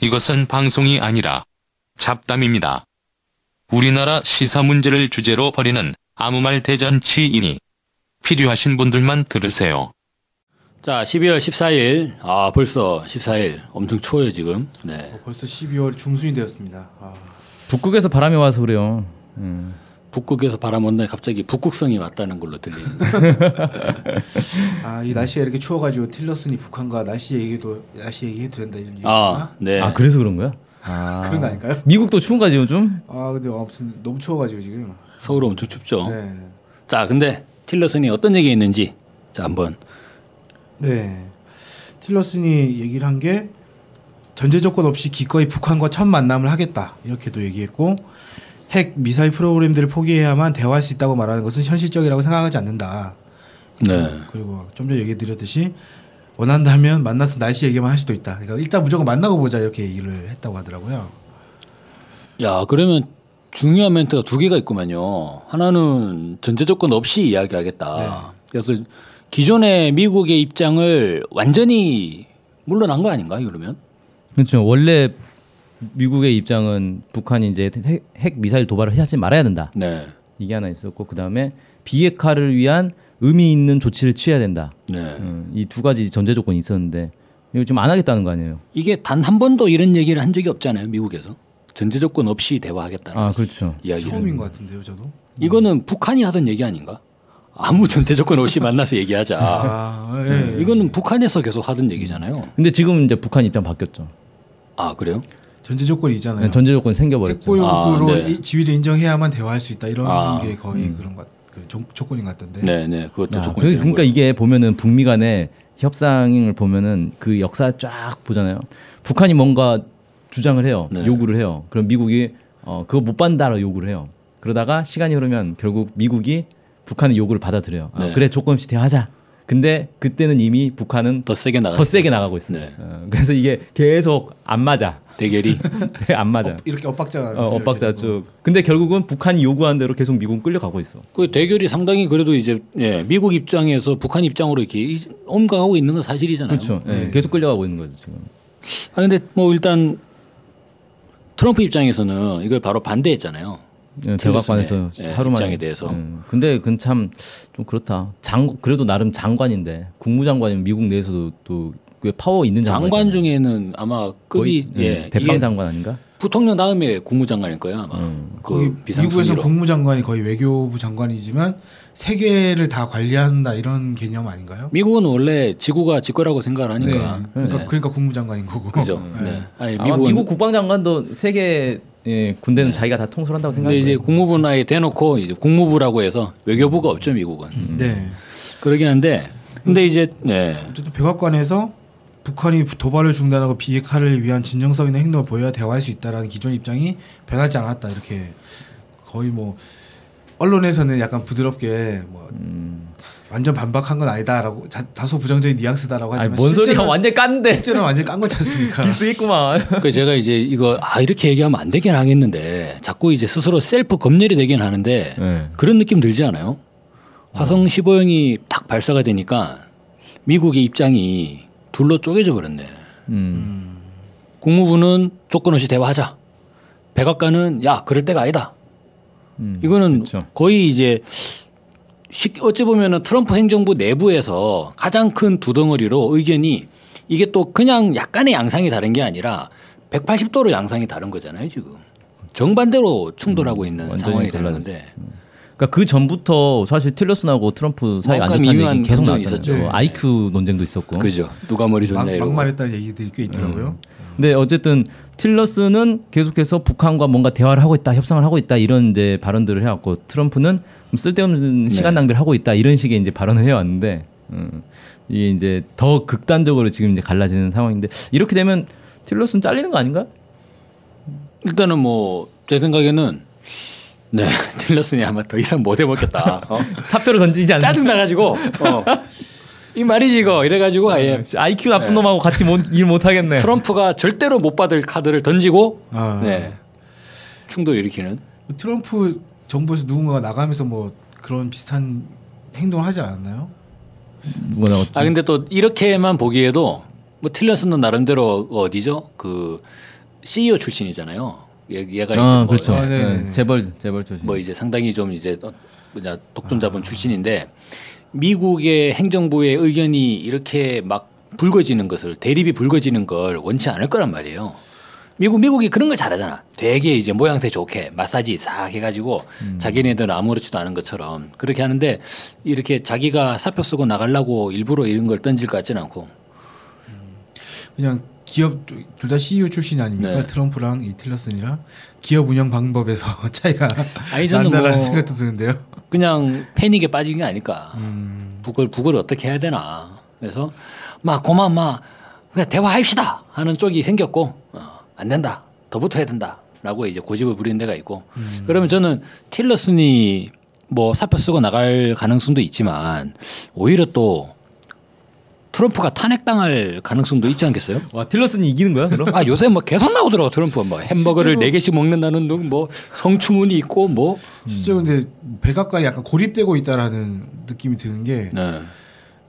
이것은 방송이 아니라 잡담입니다. 우리나라 시사 문제를 주제로 벌이는 아무 말 대잔치이니 필요하신 분들만 들으세요. 자, 12월 14일. 아, 벌써 14일. 엄청 추워요, 지금. 네. 어, 벌써 12월 중순이 되었습니다. 아, 북극에서 바람이 와서 그래요. 음. 북극에서 바람 온다 갑자기 북극성이 왔다는 걸로 들리는. 아, 이 날씨가 이렇게 추워가지고 틸러슨이 북한과 날씨 얘기도 날씨 얘기해도 된다 이런 얘기. 아, 네. 아 그래서 그런 거야? 아. 그런 거 아닐까요? 미국도 추운가 지금 좀? 아, 근데 아무튼 너무 추워가지고 지금. 서울 엄청 춥죠. 네. 자, 근데 틸러슨이 어떤 얘기 했는지 자, 한번 네. 틸러슨이 얘기를 한 게 전제 조건 없이 기꺼이 북한과 첫 만남을 하겠다 이렇게도 얘기했고 핵 미사일 프로그램들을 포기해야만 대화할 수 있다고 말하는 것은 현실적이라고 생각하지 않는다. 네. 그리고 좀 전에 얘기 드렸듯이 원한다면 만나서 날씨 얘기만 할 수도 있다. 그러니까 일단 무조건 만나고 보자 이렇게 얘기를 했다고 하더라고요. 야, 그러면 중요한 멘트가 두 개가 있구만요. 하나는 전제 조건 없이 이야기하겠다. 네. 그래서 기존의 미국의 입장을 완전히 물러난 거 아닌가 그러면? 그렇죠. 원래 미국의 입장은 북한이 이제 핵, 핵 미사일 도발을 하지 말아야 된다. 네. 이게 하나 있었고 그 다음에 비핵화를 위한 의미 있는 조치를 취해야 된다. 네. 음, 이두 가지 전제 조건이 있었는데 이거 지금 안 하겠다는 거 아니에요? 이게 단 한 번도 이런 얘기를 한 적이 없잖아요, 미국에서. 전제 조건 없이 대화하겠다는 아 그렇죠. 이야기를. 처음인 것 같은데요, 저도. 이거는 북한이 하던 얘기 아닌가? 아무 전제 조건 없이 만나서 얘기하자. 아, 예, 예. 이거는 북한에서 계속 하던 얘기잖아요. 근데 지금 이제 북한 입장 바뀌었죠. 아 그래요? 전제 조건이 있잖아요. 전제 조건 생겨버렸죠. 핵보유국으로 아, 네. 이 지위를 인정해야만 대화할 수 있다 이런 아, 게 거의 그런 것그 조건인 것 같던데. 네, 네. 그것도 야, 조건이 그, 되는 그러니까 거예요. 이게 보면은 북미 간의 협상을 보면은 그 역사 쫙 보잖아요. 북한이 뭔가 주장을 해요. 네. 요구를 해요. 그럼 미국이 어 그거 못 받는다라고 요구를 해요. 그러다가 시간이 흐르면 결국 미국이 북한의 요구를 받아들여요. 아, 네. 그래 조건 없이 대화하자. 근데 그때는 이미 북한은 더 세게 나가. 더 세게 나가고 있습니다. 네. 어, 그래서 이게 계속 안 맞아. 대결이. 네, 안 맞아. 이렇게 엇박자. 어, 엇박자 쭉. 근데 결국은 북한이 요구한 대로 계속 미국은 끌려가고 있어. 그 대결이 상당히 그래도 이제 예, 미국 입장에서 북한 입장으로 이렇게 이- 옮겨가고 있는 건 사실이잖아요. 그렇죠. 예, 네. 계속 끌려가고 있는 거죠 지금. 아 근데 뭐 일단 트럼프 입장에서는 이걸 바로 반대했잖아요. 예, 백악관에서 예, 하루 만에 입장에 대해서. 예. 근데 그건 참좀 그렇다. 장 그래도 나름 장관인데 국무장관이면 미국 내에서도 또 꽤 파워 있는 장관. 장관 중에는 아마 급이 예, 네, 대빵 장관 아닌가? 부통령 다음에 국무장관일 거예요 아마. 거기 그 미국에서. 국무장관이 거의 외교부 장관이지만 세계를 다 관리한다 이런 개념 아닌가요? 미국은 원래 지구가 지 거라고 생각을 하니까. 그러니까, 네. 그러니까 국무장관인 거고. 그죠. 네. 네. 아니, 미국은 미국 국방장관도 세계 예, 군대는 자기가 다 통솔한다고 생각해요. 이제 국무부 나에 대놓고 이제 국무부라고 해서 외교부가 없죠 미국은. 네. 그러긴 한데 근데 이제 네. 어쨌든 백악관에서 북한이 도발을 중단하고 비핵화를 위한 진정성 있는 행동을 보여야 대화할 수 있다라는 기존 입장이 변하지 않았다 이렇게 거의 뭐 언론에서는 약간 부드럽게 뭐 완전 반박한 건 아니다라고 자, 다소 부정적인 뉘앙스다라고 아니, 하지만 뭔 소리야 완전 깐데 실제로는 완전 깐 거지 않습니까? 비스겠구만. 그 제가 이제 이거 아 이렇게 얘기하면 안 되긴 하겠는데 자꾸 이제 스스로 셀프 검열이 되긴 하는데 네. 그런 느낌 들지 않아요? 화성 15형이 딱 발사가 되니까 미국의 입장이 둘로 쪼개져 버렸네. 음. 국무부는 조건 없이 대화하자. 백악관은 야 그럴 때가 아니다. 음, 이거는 그렇죠. 거의 이제 쉽- 어찌 보면은 트럼프 행정부 내부에서 가장 큰 두 덩어리로 의견이 이게 또 그냥 약간의 양상이 다른 게 아니라 180도로 양상이 다른 거잖아요 지금 정반대로 충돌하고 있는 음, 완전히 상황이 되는 달라졌죠. 건데 그러니까 그 전부터 사실 틸러슨하고 트럼프 사이가 안 좋다는 얘기 계속. 있었죠. 네. IQ 논쟁도 있었고. 그죠 누가 머리 좋냐 막, 이러고 막말했다는 얘기들이 꽤 있더라고요. 근데 어쨌든 틸러스는 계속해서 북한과 뭔가 대화를 하고 있다, 협상을 하고 있다 이런 이제 발언들을 해왔고 트럼프는 좀 쓸데없는 시간 네. 낭비를 하고 있다 이런 식의 이제 발언을 해왔는데 음, 이게 이제 더 극단적으로 지금 이제 갈라지는 상황인데 이렇게 되면 틸러스는 잘리는 거 아닌가? 일단은 뭐 제 생각에는 네 틸러슨이 아마 더 이상 못 해먹겠다 어? 사표를 던지지 않는 짜증 나가지고 어. 이 말이지 이거 이래가지고 아예 IQ 나쁜 놈하고 같이 못, 일 못하겠네. 트럼프가 절대로 못 받을 카드를 던지고 아. 네. 충돌 일으키는 트럼프 정부에서 누군가가 나가면서 뭐 그런 비슷한 행동을 하지 않았나요? 누가 나왔지? 아 근데 또 이렇게만 보기에도 뭐 틸러스는 나름대로 어디죠? 그 CEO 출신이잖아요. 얘, 얘가 아 뭐, 그렇죠. 아, 네, 네. 재벌 재벌 조심. 뭐 이제 상당히 좀 이제 어, 뭐냐 독점 자본 출신인데 미국의 행정부의 의견이 이렇게 막 불거지는 것을 대립이 불거지는 걸 원치 않을 거란 말이에요. 미국 미국이 그런 걸 잘하잖아. 되게 이제 모양새 좋게 마사지 싹 해가지고 자기네들은 아무렇지도 않은 것처럼 그렇게 하는데 이렇게 자기가 사표 쓰고 나가려고 일부러 이런 걸 던질 것 같지는 않고 그냥 기업 둘 다 CEO 출신이 아닙니까? 네. 트럼프랑 이 틸러슨이랑 기업 운영 방법에서 차이가 아니, 난다라는 뭐- 생각도 드는데요. 그냥 패닉에 빠진 게 아닐까. 북을 북을 어떻게 해야 되나. 그래서 막 고만 막 그냥 대화합시다 하는 쪽이 생겼고 어, 안 된다. 더 붙어야 된다라고 이제 고집을 부리는 데가 있고. 그러면 저는 틸러슨이 뭐 사표 쓰고 나갈 가능성도 있지만 오히려 또 트럼프가 탄핵당할 가능성도 있지 않겠어요? 와 틸러슨이 이기는 거야 그럼? 아 요새 뭐 계속 나오더라고 트럼프 뭐 햄버거를 실제로- 네 개씩 먹는다는 등뭐 성추문이 있고 뭐 실제 근데 백악관이 약간 고립되고 있다라는 느낌이 드는 게 네.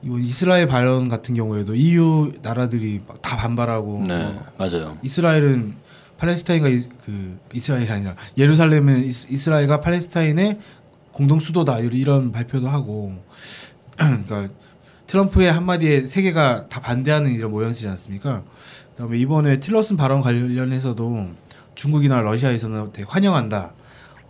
이번 이스라엘 발언 같은 경우에도 EU 나라들이 막다 반발하고 네, 뭐 맞아요. 이스라엘은 팔레스타인과 이, 그 이스라엘이 아니라 예루살렘은 이스, 이스라엘과 팔레스타인의 공동 수도다 이런 발표도 하고 그러니까 트럼프의 한마디에 세계가 다 반대하는 이런 모양새지 않습니까? 그다음에 이번에 틸러슨 발언 관련해서도 중국이나 러시아에서는 되게 환영한다.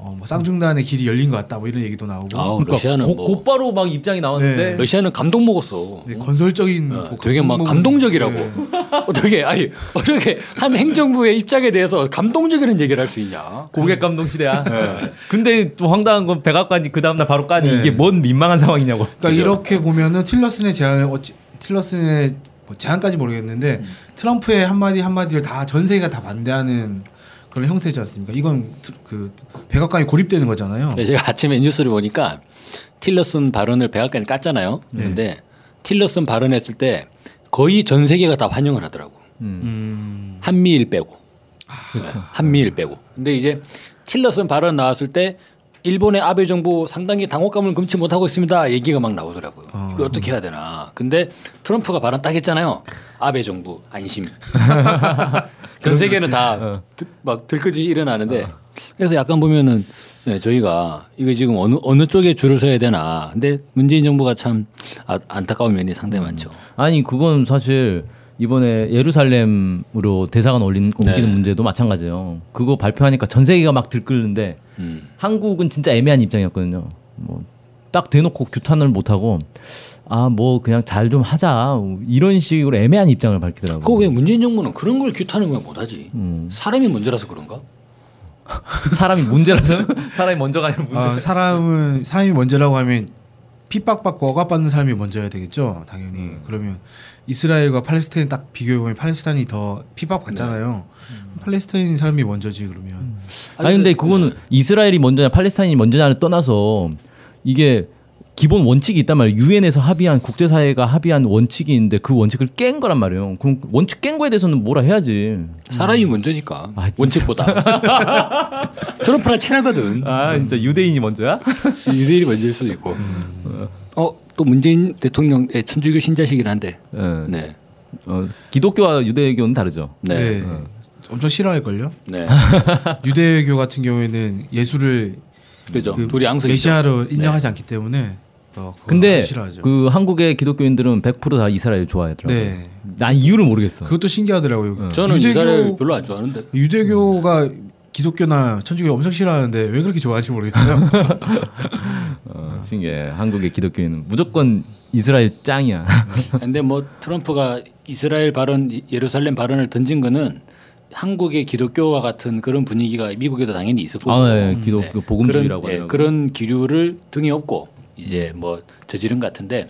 어, 뭐 쌍중단의 길이 열린 것 같다. 뭐 이런 얘기도 나오고. 아우, 러시아는 고, 뭐 곧바로 막 입장이 나왔는데 네. 러시아는 감동 먹었어. 네, 건설적인 어, 뭐 되게 막 감동- 감동적이라고. 네. 어떻게 아니 어떻게 한 행정부의 입장에 대해서 감동적인 얘기를 할 수 있냐? 고객 감동 시대야. 근데 좀 황당한 건 백악관이 그 다음날 바로 까니 네. 이게 뭔 민망한 상황이냐고. 그러니까 이렇게 보면은 틸러슨의 제안을 어찌, 틸러슨의 뭐 제안까지 모르겠는데 트럼프의 한마디 한마디를 다 전 세계가 다 반대하는 그런 형태지 않습니까? 이건 트- 그 백악관이 고립되는 거잖아요. 네, 제가 아침에 뉴스를 보니까 틸러슨 발언을 백악관이 깠잖아요. 네. 근데 틸러슨 발언했을 때 거의 전 세계가 다 환영을 하더라고. 음. 한미일 빼고. 그렇죠. 한미일 빼고. 근데 이제 틸러슨 발언 나왔을 때 일본의 아베 정부 상당히 당혹감을 금치 못하고 있습니다. 얘기가 막 나오더라고요. 어. 이걸 어떻게 해야 되나. 근데 트럼프가 발언 딱 했잖아요. 아베 정부 안심. 전 세계는 다막 들끓이 일어나는데 그래서 약간 보면은 네, 저희가 이거 지금 어느 어느 쪽에 줄을 서야 되나. 근데 문재인 정부가 참 아, 안타까운 면이 상당히 많죠. 아니 그건 사실 이번에 예루살렘으로 대사관 올린 옮기는 네. 문제도 마찬가지예요. 그거 발표하니까 전 세계가 막 들끓는데 음. 한국은 진짜 애매한 입장이었거든요. 뭐 딱 대놓고 규탄을 못 하고 아 뭐 그냥 잘 좀 하자 이런 식으로 애매한 입장을 밝히더라고요. 그거 왜 문재인 정부는 그런 걸 규탄을 왜 못하지? 음. 사람이 문제라서 그런가? 사람이 문제라서 사람이 먼저가 아니라 문제. 아, 사람은 사람이 먼저라고 하면 핍박받고 억압받는 사람이 먼저야 되겠죠. 당연히. 음. 그러면 이스라엘과 팔레스타인 딱 비교해 보면 팔레스타인이 더 핍박받잖아요. 네. 팔레스타인 사람이 먼저지 그러면. 아니 근데 그거는 이스라엘이 먼저냐 팔레스타인이 먼저냐를 떠나서 이게 기본 원칙이 있단 말이에요. 유엔에서 합의한 국제사회가 합의한 원칙이 있는데 그 원칙을 깬 거란 말이에요. 그럼 원칙 깬 거에 대해서는 뭐라 해야지. 사람이 먼저니까 아, 진짜. 원칙보다 트럼프랑 친하거든. 아 진짜 유대인이 먼저야? 유대인이 먼저일 수도 있고. 어또 문재인 대통령의 천주교 신자시긴 한데. 네. 네. 어, 기독교와 유대교는 다르죠. 네. 네. 엄청 싫어할걸요? 네. 유대교 같은 경우에는 예수를 그죠. 그 둘이 앙숙이죠. 메시아로 인정하지 않기 때문에 어, 근데 싫어하죠. 그 한국의 기독교인들은 100%다 이스라엘 좋아하더라고요. 네. 난 이유를 모르겠어. 그것도 신기하더라고요. 저는 유대교, 이스라엘 별로 안 좋아하는데. 유대교가 기독교나 천주교 엄청 싫어하는데 왜 그렇게 좋아하는지 모르겠어요. 어, 신기해. 한국의 기독교인은 무조건 이스라엘 짱이야. 근데 뭐 트럼프가 이스라엘 발언, 예루살렘 발언을 던진 거는 한국의 기독교와 같은 그런 분위기가 미국에도 당연히 있을 거고. 아, 네. 기독교 복음주의라고 그런, 예, 하더라고요. 그런 기류를 등에 업고 이제 뭐 저지른 것 같은데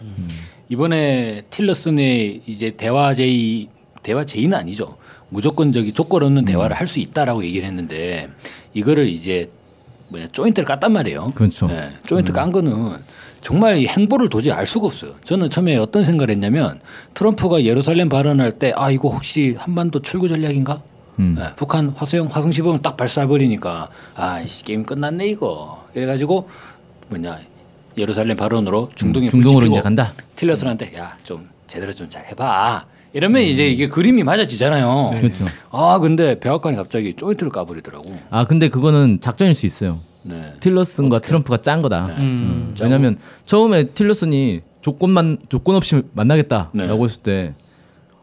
이번에 틸러슨의 이제 대화 제의 대화 제의는 아니죠. 무조건적인 조건 없는 대화를 할 수 있다라고 얘기를 했는데 이거를 이제 뭐냐 조인트를 깠단 말이에요. 그렇죠. 네, 조인트 깐 거는 정말 이 행보를 도저히 알 수가 없어요. 저는 처음에 어떤 생각을 했냐면 트럼프가 예루살렘 발언할 때 아 이거 혹시 한반도 출구 전략인가? 음. 네, 북한 화소형 화성 시범을 딱 발사해 버리니까 아 이씨, 게임 끝났네 이거. 이래가지고 뭐냐 예루살렘 발언으로 중동에 음, 중동으로 이제 간다. 틸러슨한테 야 좀 제대로 좀 잘 해봐 이러면 이제 이게 그림이 맞아지잖아요. 그렇죠. 아 근데 백악관이 갑자기 조인트를 까버리더라고. 아 근데 그거는 작전일 수 있어요. 네. 틸러슨과 트럼프가 짠 거다. 네. 음. 왜냐하면 처음에 틸러슨이 조건만 조건 없이 만나겠다라고 네. 했을 때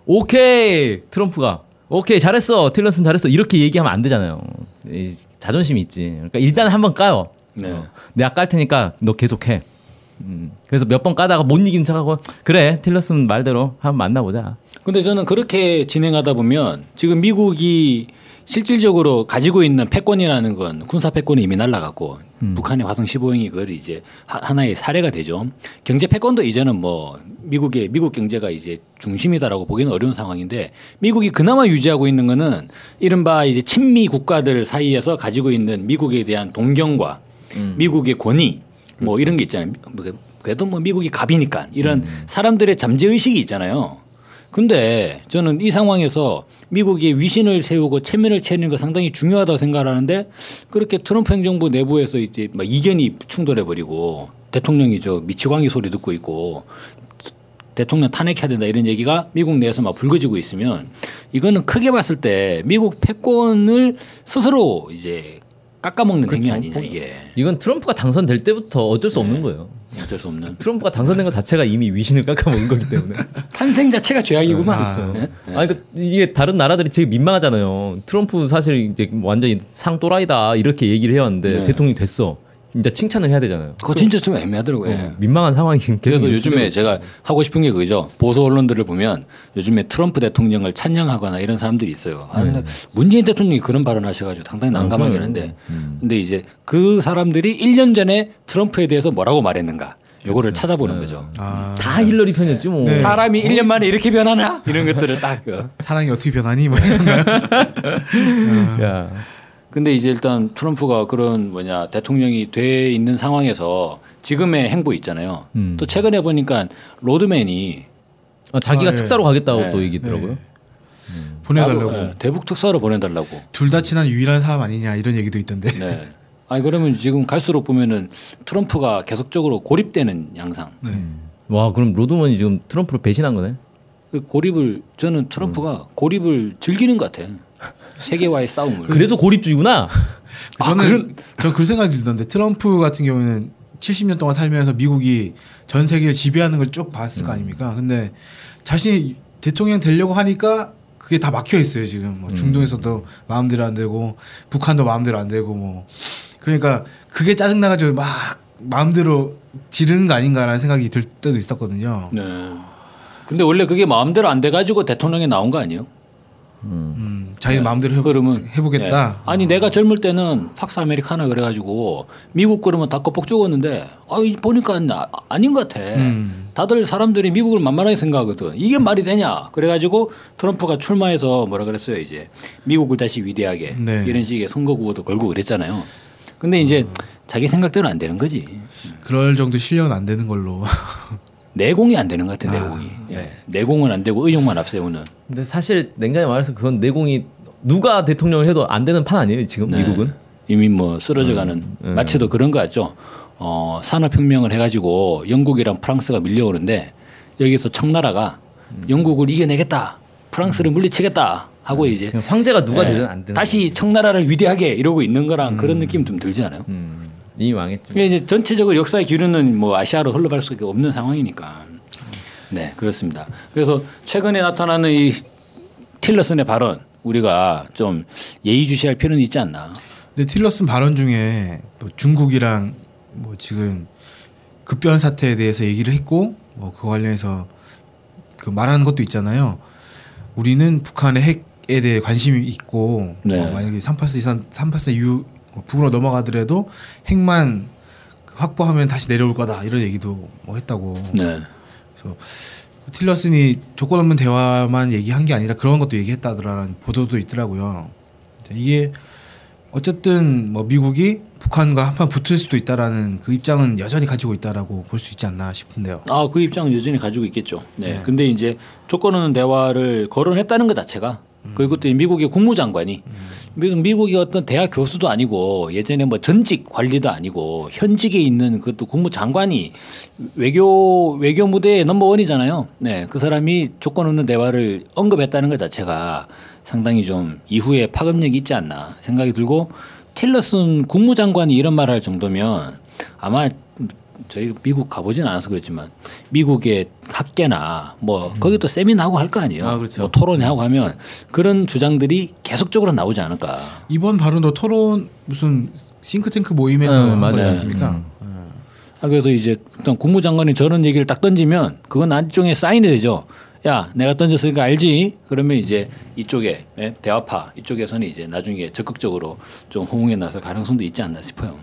오케이 트럼프가 오케이 잘했어 틸러슨 잘했어 이렇게 얘기하면 안 되잖아요. 이 자존심이 있지. 그러니까 일단 한번 까요. 네. 어. 내가 깔 테니까 너 계속해. 음. 그래서 몇 번 까다가 못 이긴 척하고 그래 틸러슨 말대로 한번 만나보자. 근데 저는 그렇게 진행하다 보면 지금 미국이 실질적으로 가지고 있는 패권이라는 건 군사 패권이 이미 날라갔고 북한의 화성 15형이 그걸 이제 하- 하나의 사례가 되죠. 경제 패권도 이제는 뭐 미국의 미국 경제가 이제 중심이다라고 보기는 어려운 상황인데 미국이 그나마 유지하고 있는 거는 이른바 이제 친미 국가들 사이에서 가지고 있는 미국에 대한 동경과 미국의 권위 뭐 이런 게 있잖아요. 뭐 그래도 뭐 미국이 갑이니까 이런 사람들의 잠재 의식이 있잖아요. 근데 저는 이 상황에서 미국이 위신을 세우고 체면을 채는 거 상당히 중요하다고 생각하는데 그렇게 트럼프 행정부 내부에서 이제 막 이견이 충돌해 버리고 대통령이 저 미치광이 소리 듣고 있고 대통령 탄핵해야 된다 이런 얘기가 미국 내에서 막 불거지고 있으면 이거는 크게 봤을 때 미국 패권을 스스로 이제 깎아먹는 행위 아니냐 이게 이건 트럼프가 당선될 때부터 어쩔 수 없는 거예요. 어쩔 수 없는 트럼프가 당선된 것 자체가 이미 위신을 깎아먹은 거기 때문에. 탄생 자체가 죄악이구만. 아. 네? 아니 그 이게 다른 나라들이 되게 민망하잖아요. 트럼프 사실 이제 완전히 상또라이다 이렇게 얘기를 해왔는데 네. 대통령이 됐어. 진짜 칭찬을 해야 되잖아요. 그거 진짜 좀 애매하더라고요. 예. 어, 민망한 상황이 계속 그래서 요즘에 제가 하고 싶은 게 그거죠. 보수 언론들을 보면 요즘에 트럼프 대통령을 찬양하거나 이런 사람들이 있어요. 아, 근데 문재인 대통령이 그런 발언하셔가지고 상당히 난감하긴 한데, 근데 이제 그 사람들이 1년 전에 트럼프에 대해서 뭐라고 말했는가, 요거를 찾아보는 거죠. 아, 다 힐러리 편이었지 뭐. 네. 사람이 1년 만에 이렇게 변하나 이런 것들을 딱. 그. 사랑이 어떻게 변하니 뭐 이런 거요. 야. 근데 이제 일단 트럼프가 그런 뭐냐 대통령이 돼 있는 상황에서 지금의 행보 있잖아요. 음. 또 최근에 보니까 로드맨이 아, 자기가 아, 예. 특사로 가겠다고 네. 또 얘기했더라고요. 보내달라고. 예, 대북 특사로 보내달라고. 둘 다 친한 유일한 사람 아니냐 이런 얘기도 있던데. 네. 아니 그러면 지금 갈수록 보면은 트럼프가 계속적으로 고립되는 양상. 네. 와 그럼 로드먼이 지금 트럼프를 배신한 거네. 그 고립을 저는 트럼프가 고립을 즐기는 것 같아. 세계와의 싸움을. 그래서 고립주의구나. 아, 저는 전그 생각이 들던데 트럼프 같은 경우는 70년 동안 살면서 미국이 전 세계를 지배하는 걸 쭉 봤을 거 아닙니까? 근데 자신이 대통령 되려고 하니까 그게 다 막혀 있어요 지금. 뭐 중동에서도 마음대로 안 되고 북한도 마음대로 안 되고 뭐 그러니까 그게 짜증 나가지고 막 마음대로 지르는 거 아닌가라는 생각이 들 때도 있었거든요. 네. 근데 원래 그게 마음대로 안 돼가지고 대통령에 나온 거 아니에요? 음, 자기 마음대로 해보, 그러면 해보겠다. 예. 아니 내가 젊을 때는 팍스 아메리카나 그래가지고 미국 그러면 다 껍복 죽었는데 아이 보니까 아, 아닌 것 같아. 음. 다들 사람들이 미국을 만만하게 생각하거든. 이게 말이 되냐? 그래가지고 트럼프가 출마해서 뭐라 그랬어요 이제 미국을 다시 위대하게 네. 이런 식의 선거 구호도 걸고 그랬잖아요. 근데 이제 자기 생각대로 안 되는 거지. 그럴 정도 실력은 안 되는 걸로. 내공이 안 되는 것 같아 내공이. 예. 내공은 안 되고 의욕만 앞세우는. 근데 사실 냉정히 말해서 그건 내공이 누가 대통령을 해도 안 되는 판 아니에요 지금 네. 미국은. 이미 뭐 쓰러져가는 음. 마치도 그런 거 같죠. 어, 산업혁명을 해가지고 영국이랑 프랑스가 밀려오는데 여기서 청나라가 음. 영국을 이겨내겠다, 프랑스를 물리치겠다 하고 이제 황제가 누가 예, 되든 안 되는. 다시 청나라를 위대하게 이러고 있는 거랑 그런 느낌 좀 들지 않아요? 음, 이미 망했죠. 이게 이제 전체적으로 역사의 기류는 뭐 아시아로 흘러갈 수밖에 없는 상황이니까. 네, 그렇습니다. 그래서 최근에 나타나는 이 틸러슨의 발언 우리가 좀 예의주시할 필요는 있지 않나. 근데 틸러슨 발언 중에 뭐 중국이랑 뭐 지금 급변 사태에 대해서 얘기를 했고 뭐 그 관련해서 그 말하는 것도 있잖아요. 우리는 북한의 핵에 대해 관심이 있고 네. 뭐 만약에 384 이상 384 이후 뭐 북으로 넘어가더라도 핵만 확보하면 다시 내려올 거다 이런 얘기도 뭐 했다고. 네. 그래서 틸러슨이 조건 없는 대화만 얘기한 게 아니라 그런 것도 얘기했다더라는 보도도 있더라고요. 이게 어쨌든 뭐 미국이 북한과 한판 붙을 수도 있다라는 그 입장은 여전히 가지고 있다라고 볼 수 있지 않나 싶은데요. 아, 그 입장은 여전히 가지고 있겠죠. 네. 네. 근데 이제 조건 없는 대화를 거론했다는 것 자체가 그리고 또 미국의 국무장관이 미국 미국의 어떤 대학 교수도 아니고 예전에 뭐 전직 관리도 아니고 현직에 있는 그것도 국무장관이 외교 외교 무대의 넘버 원이잖아요. 네, 그 사람이 조건 없는 대화를 언급했다는 것 자체가 상당히 좀 이후에 파급력이 있지 않나 생각이 들고 틸러슨 국무장관이 이런 말을 할 정도면 아마 저희 미국 가보진 않아서 그렇지만 미국의 학계나 뭐 거기 또 세미나 하고 할 거 아니에요. 아, 그렇죠. 뭐 토론회 하고 하면 그런 주장들이 계속적으로 나오지 않을까. 이번 발언도 토론 무슨 싱크탱크 모임에서 맞아요. 거지 않습니까? 음. 아, 그래서 이제 일단 국무장관이 저런 얘기를 딱 던지면 그건 나중에 사인이 되죠. 야, 내가 던졌으니까 알지? 그러면 이제 이쪽에 예, 대화파 이쪽에서는 이제 나중에 적극적으로 좀 호응에 나설 가능성도 있지 않나 싶어요.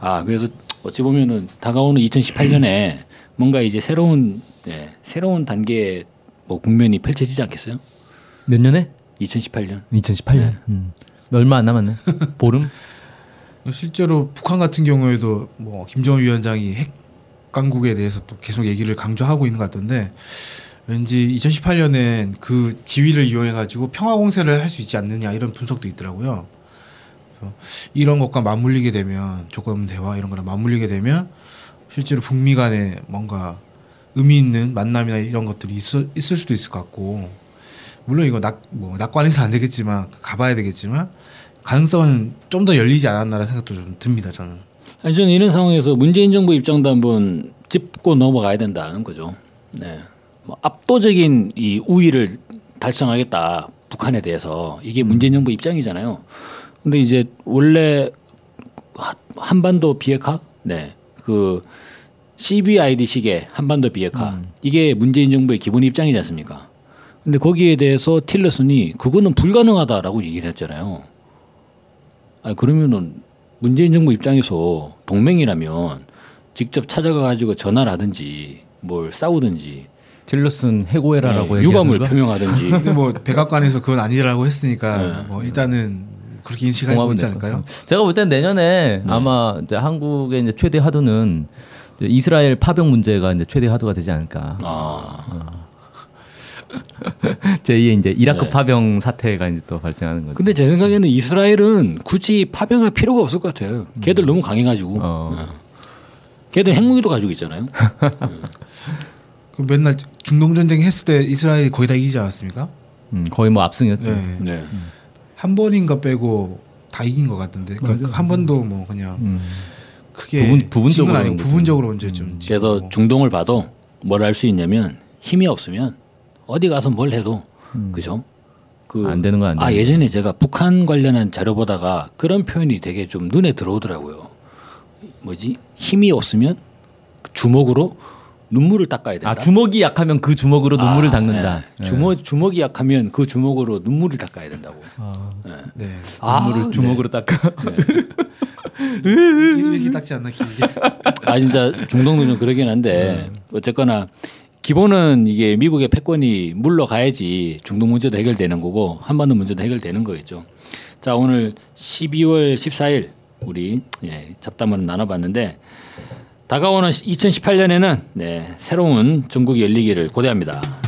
아, 그래서 어찌 보면은 다가오는 2018년에 뭔가 이제 새로운 예, 새로운 단계의 뭐 국면이 펼쳐지지 않겠어요? 몇 년에? 2018년. 2018년. 네. 음. 얼마 안 남았네. 보름? 실제로 북한 같은 경우에도 뭐 김정은 위원장이 핵 강국에 대해서 또 계속 얘기를 강조하고 있는 것 같던데 왠지 2018년엔 그 지위를 이용해 가지고 평화 공세를 할 수 있지 않느냐 이런 분석도 있더라고요. 이런 것과 맞물리게 되면 조건 대화 이런 거랑 맞물리게 되면 실제로 북미 간에 뭔가 의미 있는 만남이나 이런 것들이 있을, 있을 수도 있을 것 같고 물론 이거 낙, 뭐 낙관해서 안 되겠지만 가봐야 되겠지만 가능성은 좀 더 열리지 않았나라는 생각도 좀 듭니다 저는. 아니 저는 이런 상황에서 문재인 정부 입장도 한번 짚고 넘어가야 된다는 거죠. 네. 뭐 압도적인 이 우위를 달성하겠다 북한에 대해서 이게 문재인 정부 입장이잖아요. 근데 이제 원래 하- 한반도 비핵화, 네, 그 CBID식의 한반도 비핵화 이게 문재인 정부의 기본 입장이지 않습니까? 근데 거기에 대해서 틸러슨이 그거는 불가능하다라고 얘기를 했잖아요. 아 그러면은 문재인 정부 입장에서 동맹이라면 직접 찾아가 가지고 전화를 하든지 뭘 싸우든지 틸러슨 해고해라라고 네, 유감을 거? 표명하든지 근데 뭐 백악관에서 그건 아니라고 했으니까 네. 뭐 일단은 그렇게 인식하고 있지 될 않을까요? 제가 볼 땐 내년에 아마 이제 한국의 이제 최대 하도는 이제 이스라엘 파병 문제가 이제 최대 하도가 되지 않을까. 아 제2의 이제 이라크 네. 파병 사태가 이제 또 발생하는 거죠. 근데 제 생각에는 이스라엘은 굳이 파병할 필요가 없을 것 같아요. 걔들 너무 강해가지고 어. 네. 걔들 핵무기도 가지고 있잖아요. 그 맨날 중동 전쟁 했을 때 이스라엘이 거의 다 이기지 않았습니까? 음, 거의 뭐 압승이었죠. 네. 네. 한 번인가 빼고 다 이긴 것 같은데 그한 번도 뭐 그냥 음. 크게 부분- 부분, 부분적으로 부분적으로 아니고 부분적으로 언제 좀 그래서 지고. 중동을 봐도 뭘 할 수 있냐면 힘이 없으면 어디 가서 뭘 해도 그죠? 그 안 되는 건안 아 되는 예전에 제가 북한 관련한 자료 보다가 그런 표현이 되게 좀 눈에 들어오더라고요. 뭐지 힘이 없으면 주먹으로 눈물을 닦아야 된다. 아 주먹이 약하면 그 주먹으로 눈물을 아, 닦는다. 네. 주먹 주먹이 약하면 그 주먹으로 눈물을 닦아야 된다고. 네. 아, 눈물을 주먹으로 닦아. 이렇게 닦지 않나 길게. 아 진짜 중동도 좀 그러긴 한데 어쨌거나 기본은 이게 미국의 패권이 물러가야지 중동 문제도 해결되는 거고 한반도 문제도 해결되는 거겠죠. 자 오늘 12월 14일 우리 예, 잡담을 나눠봤는데 다가오는 2018년에는 네, 새로운 전국이 열리기를 고대합니다.